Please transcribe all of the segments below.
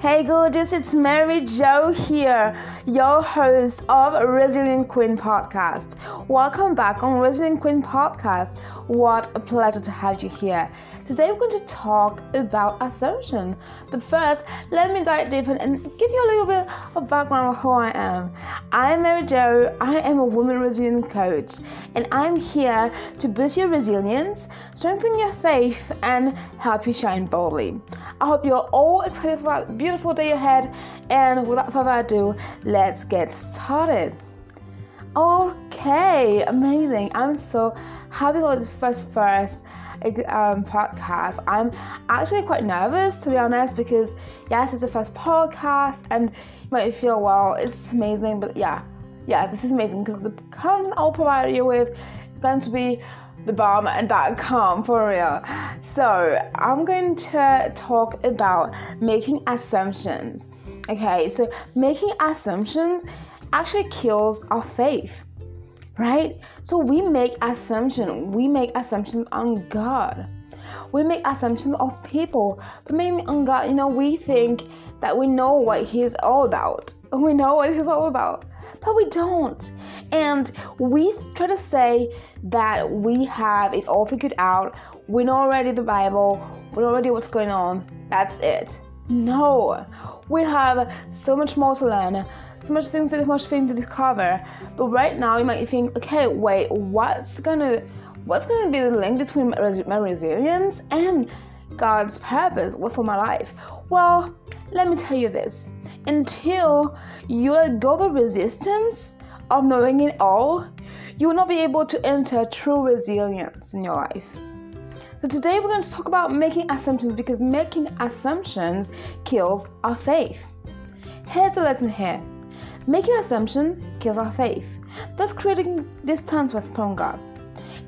Hey gorgeous, it's Mary Jo here, your host of Resilient Queen Podcast. Welcome back on Resilient Queen Podcast. What a pleasure to have you here. Today we're going to talk about assumption. But first, let me dive deep and give you a little bit of background of who I am. I am Mary Jo. I am a woman resilience coach, and I'm here to boost your resilience, strengthen your faith, and help you shine boldly. I hope you're all excited for a beautiful day ahead. And without further ado, let's get started. Okay, amazing. I'm so happy for this first first um, podcast. I'm actually quite nervous to be honest because yes, it's the first podcast and you might feel well, it's just amazing, but yeah, yeah, this is amazing because the content I'll provide you with is going to be the bomb and dot for real. So I'm going to talk about making assumptions. Okay, so making assumptions actually kills our faith right? So we make assumptions. We make assumptions on God. We make assumptions of people, but maybe on God, you know, we think that we know what He's all about. We know what He's all about, but we don't. And we try to say that we have it all figured out. We know already the Bible. We know already what's going on. That's it. No, we have so much more to learn so much things, so much things to discover. But right now, you might think, okay, wait, what's gonna, what's gonna be the link between my resilience and God's purpose for my life? Well, let me tell you this: until you let go the resistance of knowing it all, you will not be able to enter true resilience in your life. So today we're going to talk about making assumptions because making assumptions kills our faith. Here's the lesson here. Making assumption kills our faith, thus creating distance from God.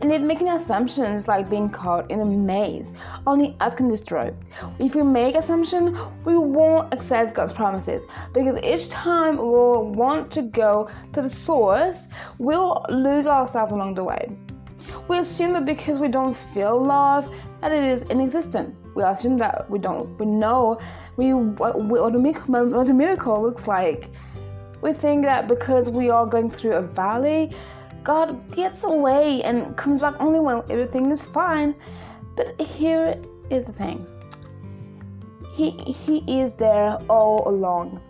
And Indeed, making assumptions like being caught in a maze. Only us can destroy. If we make assumption, we won't access God's promises because each time we'll want to go to the source, we'll lose ourselves along the way. We assume that because we don't feel love, that it is inexistent. We assume that we don't. We know we what, what, what a miracle looks like we think that because we are going through a valley, God gets away and comes back only when everything is fine. But here is the thing. He he is there all along.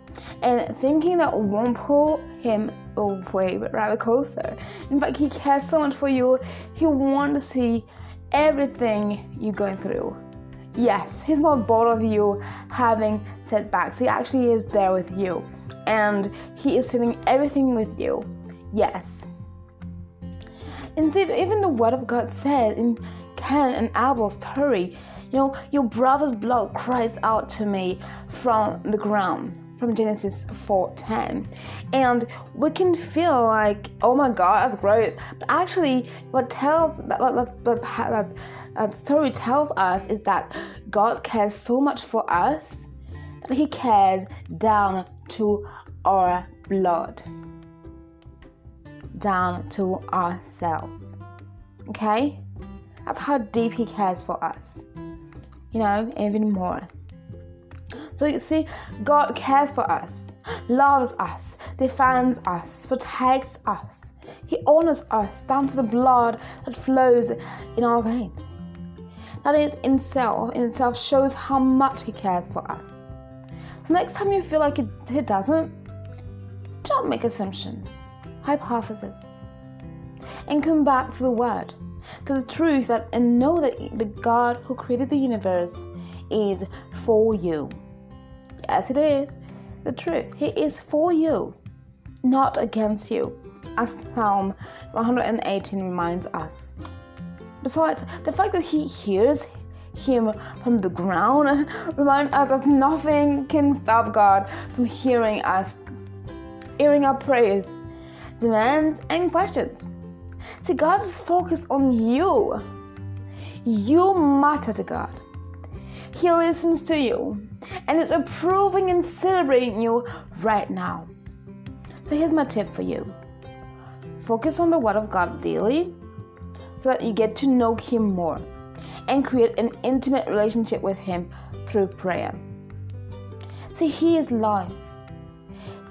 And thinking that won't pull him away, but rather closer. In fact, he cares so much for you. He wants to see everything you're going through. Yes, he's not bored of you having setbacks. He actually is there with you and He is feeling everything with you. Yes. Indeed, even the Word of God said in Cain and Abel's story, you know, your brother's blood cries out to me from the ground from Genesis 4:10. And we can feel like, oh my God, that's gross. But actually, what tells that, story tells us is that God cares so much for us that He cares down to our blood, down to ourselves. Okay? That's how deep He cares for us. You know, even more. So see, God cares for us, loves us, defends us, protects us. He honors us down to the blood that flows in our veins. That in itself, in itself shows how much He cares for us. So next time you feel like it, it doesn't, don't make assumptions, hypotheses, and come back to the Word, to the truth that and know that the God who created the universe is for you. Yes, it is the truth. He is for you, not against you, as Psalm 118 reminds us. Besides, the fact that He hears him from the ground remind us that nothing can stop God from hearing us, hearing our prayers, demands, and questions. See, God is focused on you. You matter to God. He listens to you and is approving and celebrating you right now. So here's my tip for you. Focus on the Word of God daily so that you get to know Him more and create an intimate relationship with Him through prayer. See, He is life.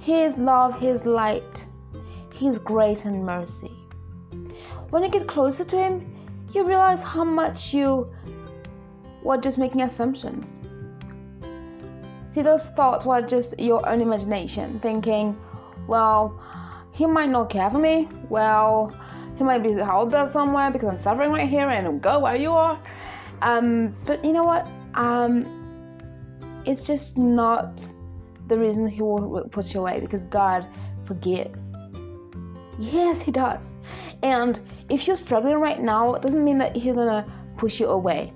He is love, He is light, He is grace and mercy. When you get closer to Him, you realize how much you were just making assumptions. See, those thoughts were just your own imagination, thinking, well, he might not care for me. Well, he might be out there somewhere because I'm suffering right here and go where you are. Um, but you know what? Um, it's just not the reason he will put you away because God forgives. Yes, he does. And if you're struggling right now, it doesn't mean that he's gonna push you away.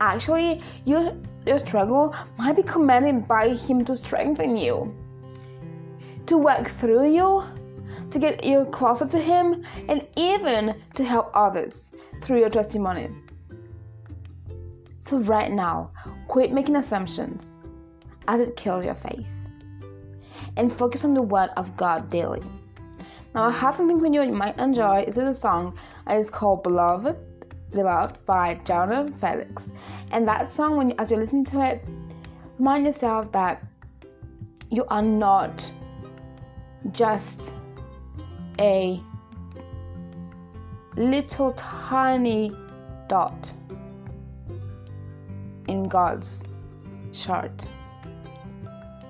Actually, your your struggle might be commanded by him to strengthen you, to work through you, to get you closer to him, and even to help others through your testimony. So right now, quit making assumptions as it kills your faith. And focus on the word of God daily. Now I have something for you you might enjoy. This is a song and it's called Beloved Beloved by Jordan Feliz. And that song when as you listen to it, remind yourself that you are not just a little tiny dot in God's chart.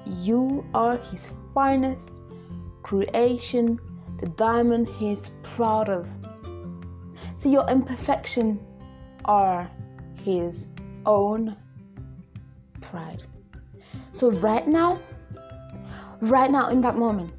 You are His finest creation, the diamond He is proud of. See, your imperfection are His own pride. So, right now, right now in that moment,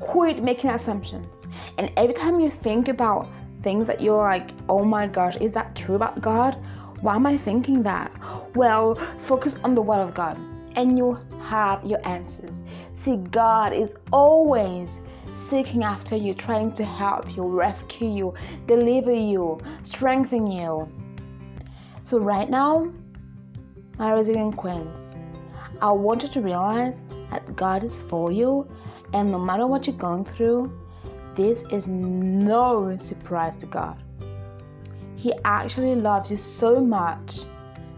quit making assumptions. And every time you think about things that you're like, oh my gosh, is that true about God? Why am I thinking that? Well, focus on the Word of God and you'll have your answers. See, God is always seeking after you, trying to help you, rescue you, deliver you, strengthen you. So, right now, my resilient queens, I want you to realize that God is for you, and no matter what you're going through, this is no surprise to God. He actually loves you so much,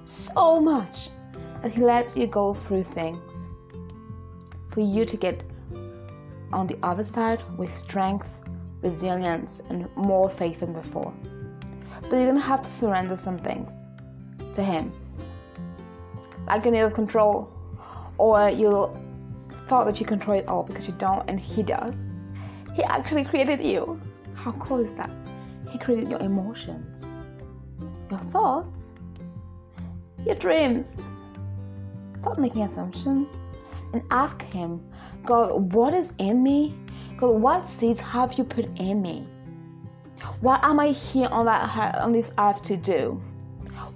so much, that He lets you go through things for you to get on the other side with strength, resilience, and more faith than before. But you're gonna have to surrender some things to Him, like a need of control, or you thought that you control it all because you don't, and He does. He actually created you. How cool is that? He created your emotions, your thoughts, your dreams. Stop making assumptions and ask Him God, what is in me? God, what seeds have you put in me? What am I here on that on this earth to do?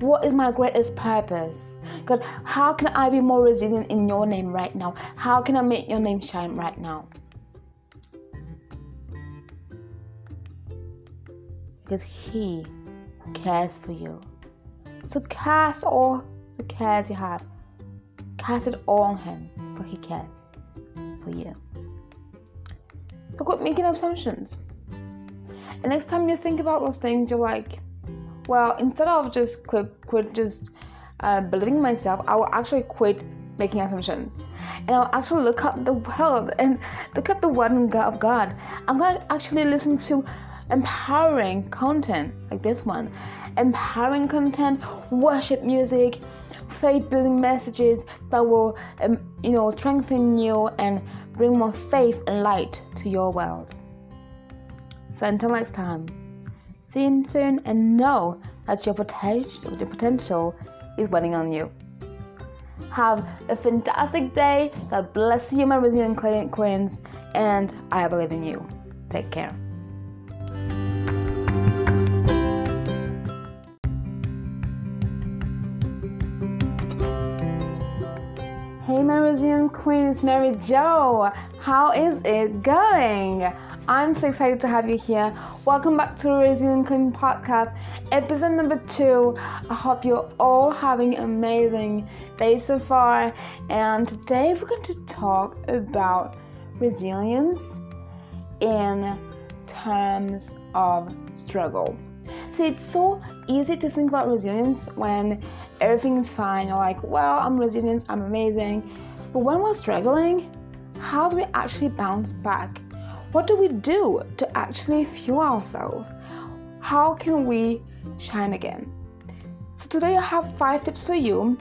What is my greatest purpose? God, how can I be more resilient in your name right now? How can I make your name shine right now? Because He cares for you. So cast all the cares you have, cast it all on Him, for He cares for you. So quit making assumptions. And next time you think about those things, you're like, well, instead of just quit, quit just uh, believing myself, I will actually quit making assumptions. And I'll actually look up the world and look at the word of God. I'm going to actually listen to empowering content like this one empowering content worship music faith building messages that will um, you know strengthen you and bring more faith and light to your world. So until next time see you soon and know that your potential your potential is waiting on you. Have a fantastic day. God bless you my resilient queens and i believe in you. Take care Resilient Queens, Mary Jo. How is it going? I'm so excited to have you here. Welcome back to the Resilient Queen podcast, episode number two. I hope you're all having an amazing day so far. And today we're going to talk about resilience in terms of struggle. See, it's so easy to think about resilience when everything's fine. You're like, well, I'm resilient, I'm amazing. But when we're struggling, how do we actually bounce back? What do we do to actually fuel ourselves? How can we shine again? So, today I have five tips for you.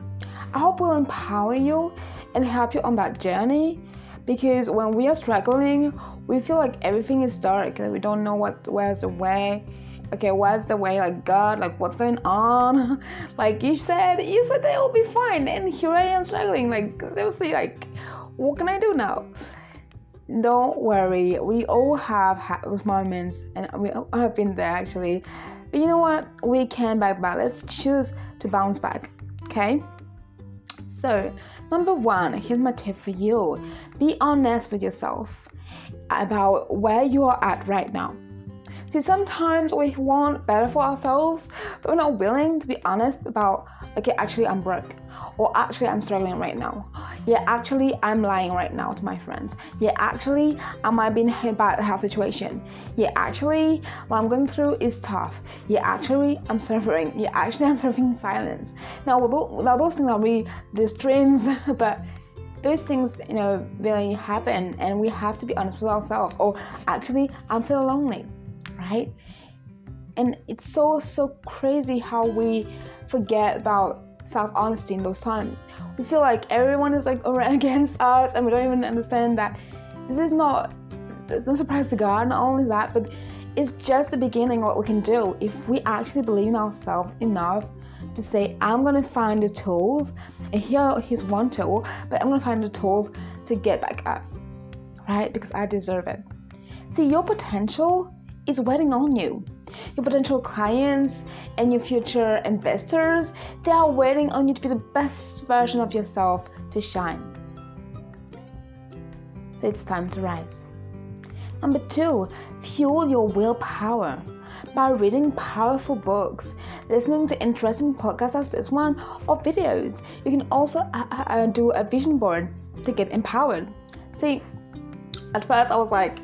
I hope will empower you and help you on that journey because when we are struggling, we feel like everything is dark and we don't know what where's the way okay what's the way like god like what's going on? Like you said you said they will be fine and here i am struggling like seriously like what can i do now? Don't worry we all have had those moments and we all have been there actually. But you know what? We can back back let's choose to bounce back okay? So number one here's my tip for you. Be honest with yourself about where you are at right now. See, sometimes we want better for ourselves, but we're not willing to be honest about, okay, actually, I'm broke. Or actually, I'm struggling right now. Yeah, actually, I'm lying right now to my friends. Yeah, actually, I might be in a bad health situation. Yeah, actually, what I'm going through is tough. Yeah, actually, I'm suffering. Yeah, actually, I'm suffering in silence. Now, now those things are really the extremes, but those things, you know, really happen, and we have to be honest with ourselves. Or actually, I'm feeling lonely, right? And it's so so crazy how we forget about self honesty in those times. We feel like everyone is like against us, and we don't even understand that this is not. There's no surprise to God. Not only that, but it's just the beginning of what we can do if we actually believe in ourselves enough to say, I'm gonna find the tools, and here here's one tool, but I'm gonna find the tools to get back up, right? Because I deserve it. See, your potential is waiting on you. Your potential clients and your future investors, they are waiting on you to be the best version of yourself to shine. So it's time to rise. Number two, fuel your willpower by reading powerful books, listening to interesting podcasts as this one, or videos. You can also uh, uh, uh, do a vision board to get empowered. See, at first I was like,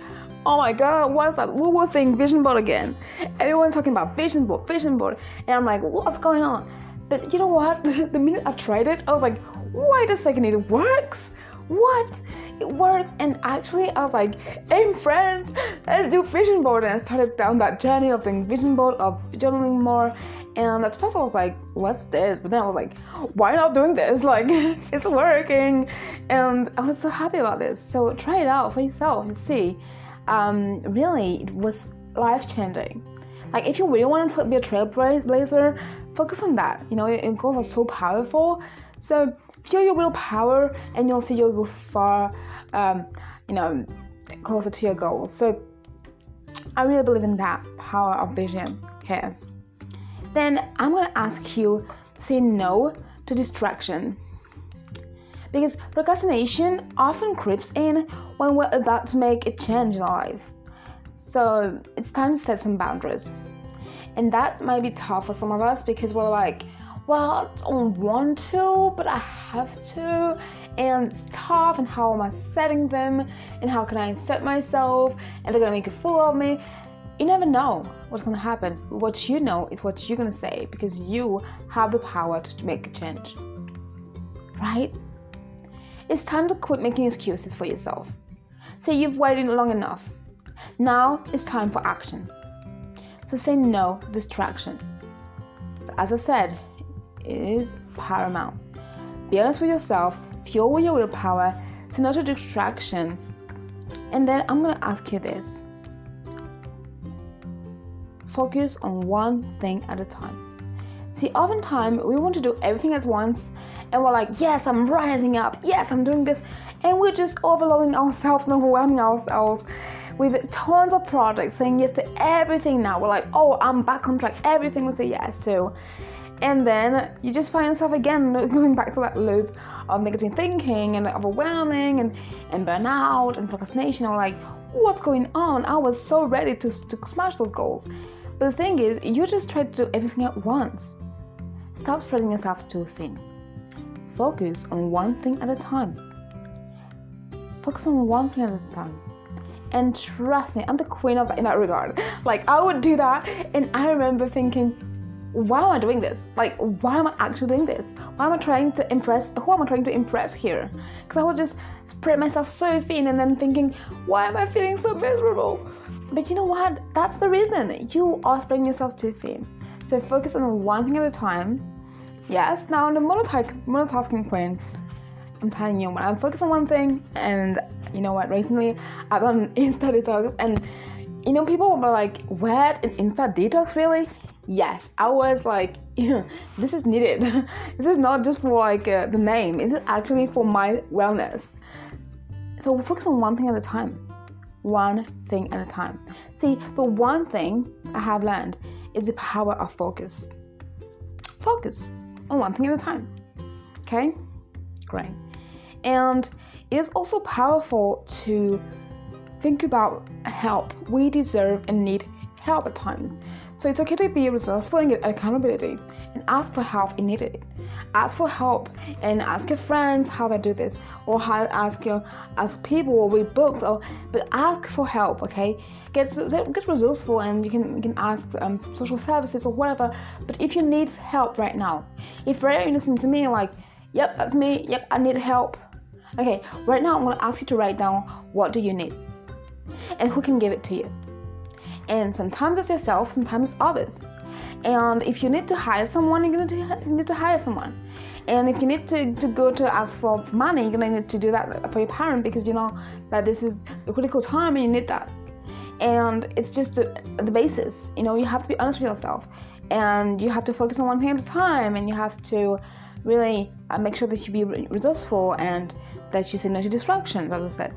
oh my god, what is that woo woo thing, vision board again? Everyone talking about vision board, vision board. And I'm like, what's going on? But you know what? the minute I tried it, I was like, wait a second, it works what? It works. And actually, I was like, hey, friends, let's do vision board. And I started down that journey of doing vision board, of journaling more. And at first, I was like, what's this? But then I was like, why not doing this? Like, it's working. And I was so happy about this. So try it out for yourself and see. Um, really, it was life changing. Like, if you really want to be a trailblazer, focus on that. You know, your goals are so powerful. So feel your willpower and you'll see you'll go far um, you know closer to your goals so i really believe in that power of vision here then i'm going to ask you say no to distraction because procrastination often creeps in when we're about to make a change in our life so it's time to set some boundaries and that might be tough for some of us because we're like well, I don't want to, but I have to, and it's tough. And how am I setting them? And how can I set myself? And they're gonna make a fool of me. You never know what's gonna happen. What you know is what you're gonna say because you have the power to make a change. Right? It's time to quit making excuses for yourself. Say you've waited long enough. Now it's time for action. So say no distraction. So as I said, is paramount. Be honest with yourself, fuel your willpower, say no to distraction. And then I'm gonna ask you this focus on one thing at a time. See, oftentimes we want to do everything at once, and we're like, yes, I'm rising up, yes, I'm doing this, and we're just overloading ourselves and overwhelming ourselves with tons of projects, saying yes to everything now. We're like, oh, I'm back on track, everything we say yes to and then you just find yourself again going back to that loop of negative thinking and overwhelming and, and burnout and procrastination. I'm like, what's going on? I was so ready to, to smash those goals. But the thing is, you just try to do everything at once. Stop spreading yourself too thin. Focus on one thing at a time. Focus on one thing at a time. And trust me, I'm the queen of that in that regard. Like I would do that, and I remember thinking, why am I doing this? Like, why am I actually doing this? Why am I trying to impress? Who am I trying to impress here? Because I was just spread myself so thin and then thinking, why am I feeling so miserable? But you know what? That's the reason. You are spreading yourself too thin. So focus on one thing at a time. Yes, now on the multitasking queen, I'm telling you, when I'm focused on one thing, and you know what, recently I've done Insta detox, and you know, people were like, what? An Insta detox, really? yes, I was like, this is needed. this is not just for like uh, the name. It's actually for my wellness. So we focus on one thing at a time. One thing at a time. See, but one thing I have learned is the power of focus. Focus on one thing at a time. Okay? Great. And it is also powerful to think about help. We deserve and need help at times. So it's okay to be resourceful and get accountability ask for help if needed. Ask for help and ask your friends how they do this, or how ask your ask people or read books, or but ask for help. Okay, get get resourceful and you can you can ask um, social services or whatever. But if you need help right now, if right now you listen to me like, yep, that's me. Yep, I need help. Okay, right now I'm gonna ask you to write down what do you need, and who can give it to you and sometimes it's yourself, sometimes it's others. And if you need to hire someone, you're gonna need to hire someone. And if you need to, to go to ask for money, you're gonna need to do that for your parent because you know that this is a critical time and you need that. And it's just the, the basis. You know, you have to be honest with yourself, and you have to focus on one thing at a time, and you have to really uh, make sure that you be resourceful and that you say no to distractions, as I said.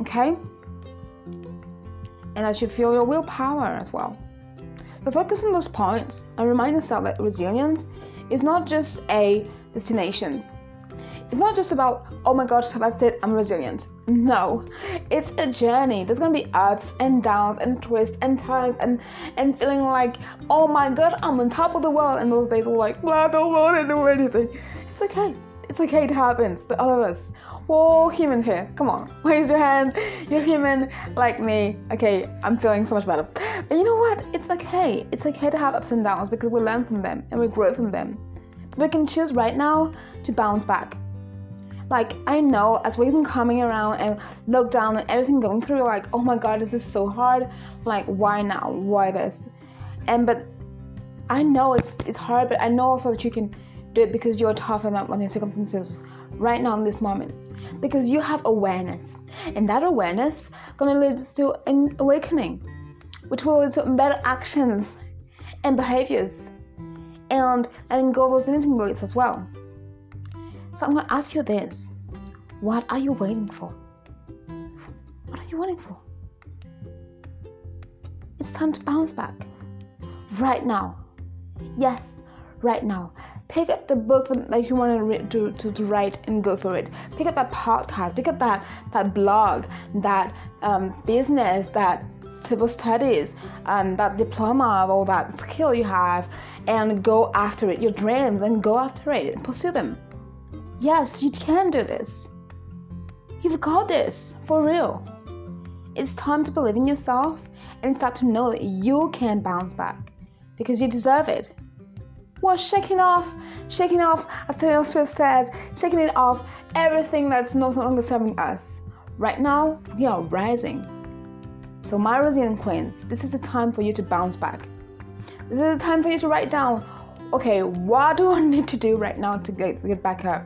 Okay and that you feel your willpower as well. But focus on those points and remind yourself that resilience is not just a destination. It's not just about, oh my gosh, that's it, I'm resilient. No, it's a journey. There's gonna be ups and downs and twists and turns and and feeling like, oh my god, I'm on top of the world. And those days are like, well, I don't want to do anything. It's okay. It's okay, it happens to all of us. We're all human here. Come on, raise your hand. You're human like me. Okay, I'm feeling so much better. But you know what? It's okay. It's okay to have ups and downs because we learn from them and we grow from them. We can choose right now to bounce back. Like I know as we've been coming around and lockdown and everything going through, like, oh my god, this is so hard. Like, why now? Why this? And but I know it's it's hard, but I know also that you can do it because you're tough enough on your circumstances right now in this moment. Because you have awareness. And that awareness gonna lead to an awakening, which will lead to better actions and behaviors. And letting go of those limiting beliefs as well. So I'm gonna ask you this. What are you waiting for? What are you waiting for? It's time to bounce back. Right now. Yes, right now pick up the book that you want to, to, to, to write and go for it. Pick up that podcast pick up that that blog that um, business that civil studies um, that diploma or that skill you have and go after it your dreams and go after it and pursue them. Yes you can do this. You've got this for real. It's time to believe in yourself and start to know that you can bounce back because you deserve it was shaking off, shaking off, as Taylor Swift says, shaking it off everything that's no longer serving us. Right now, we are rising. So, my resilient queens, this is the time for you to bounce back. This is the time for you to write down, okay, what do I need to do right now to get, get back up?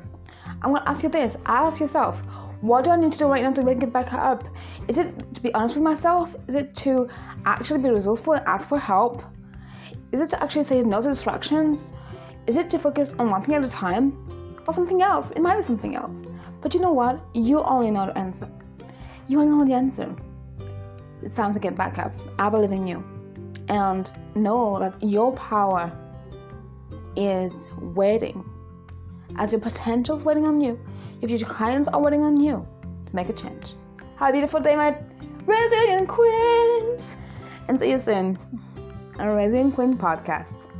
I'm gonna ask you this ask yourself, what do I need to do right now to get back up? Is it to be honest with myself? Is it to actually be resourceful and ask for help? Is it to actually say no to distractions? Is it to focus on one thing at a time? Or something else? It might be something else. But you know what? You only know the answer. You only know the answer. It's time to get back up. I believe in you. And know that your power is waiting. As your potential is waiting on you, your future clients are waiting on you to make a change. Have a beautiful day, my resilient queens. And see you soon. A Resilient Queen podcast.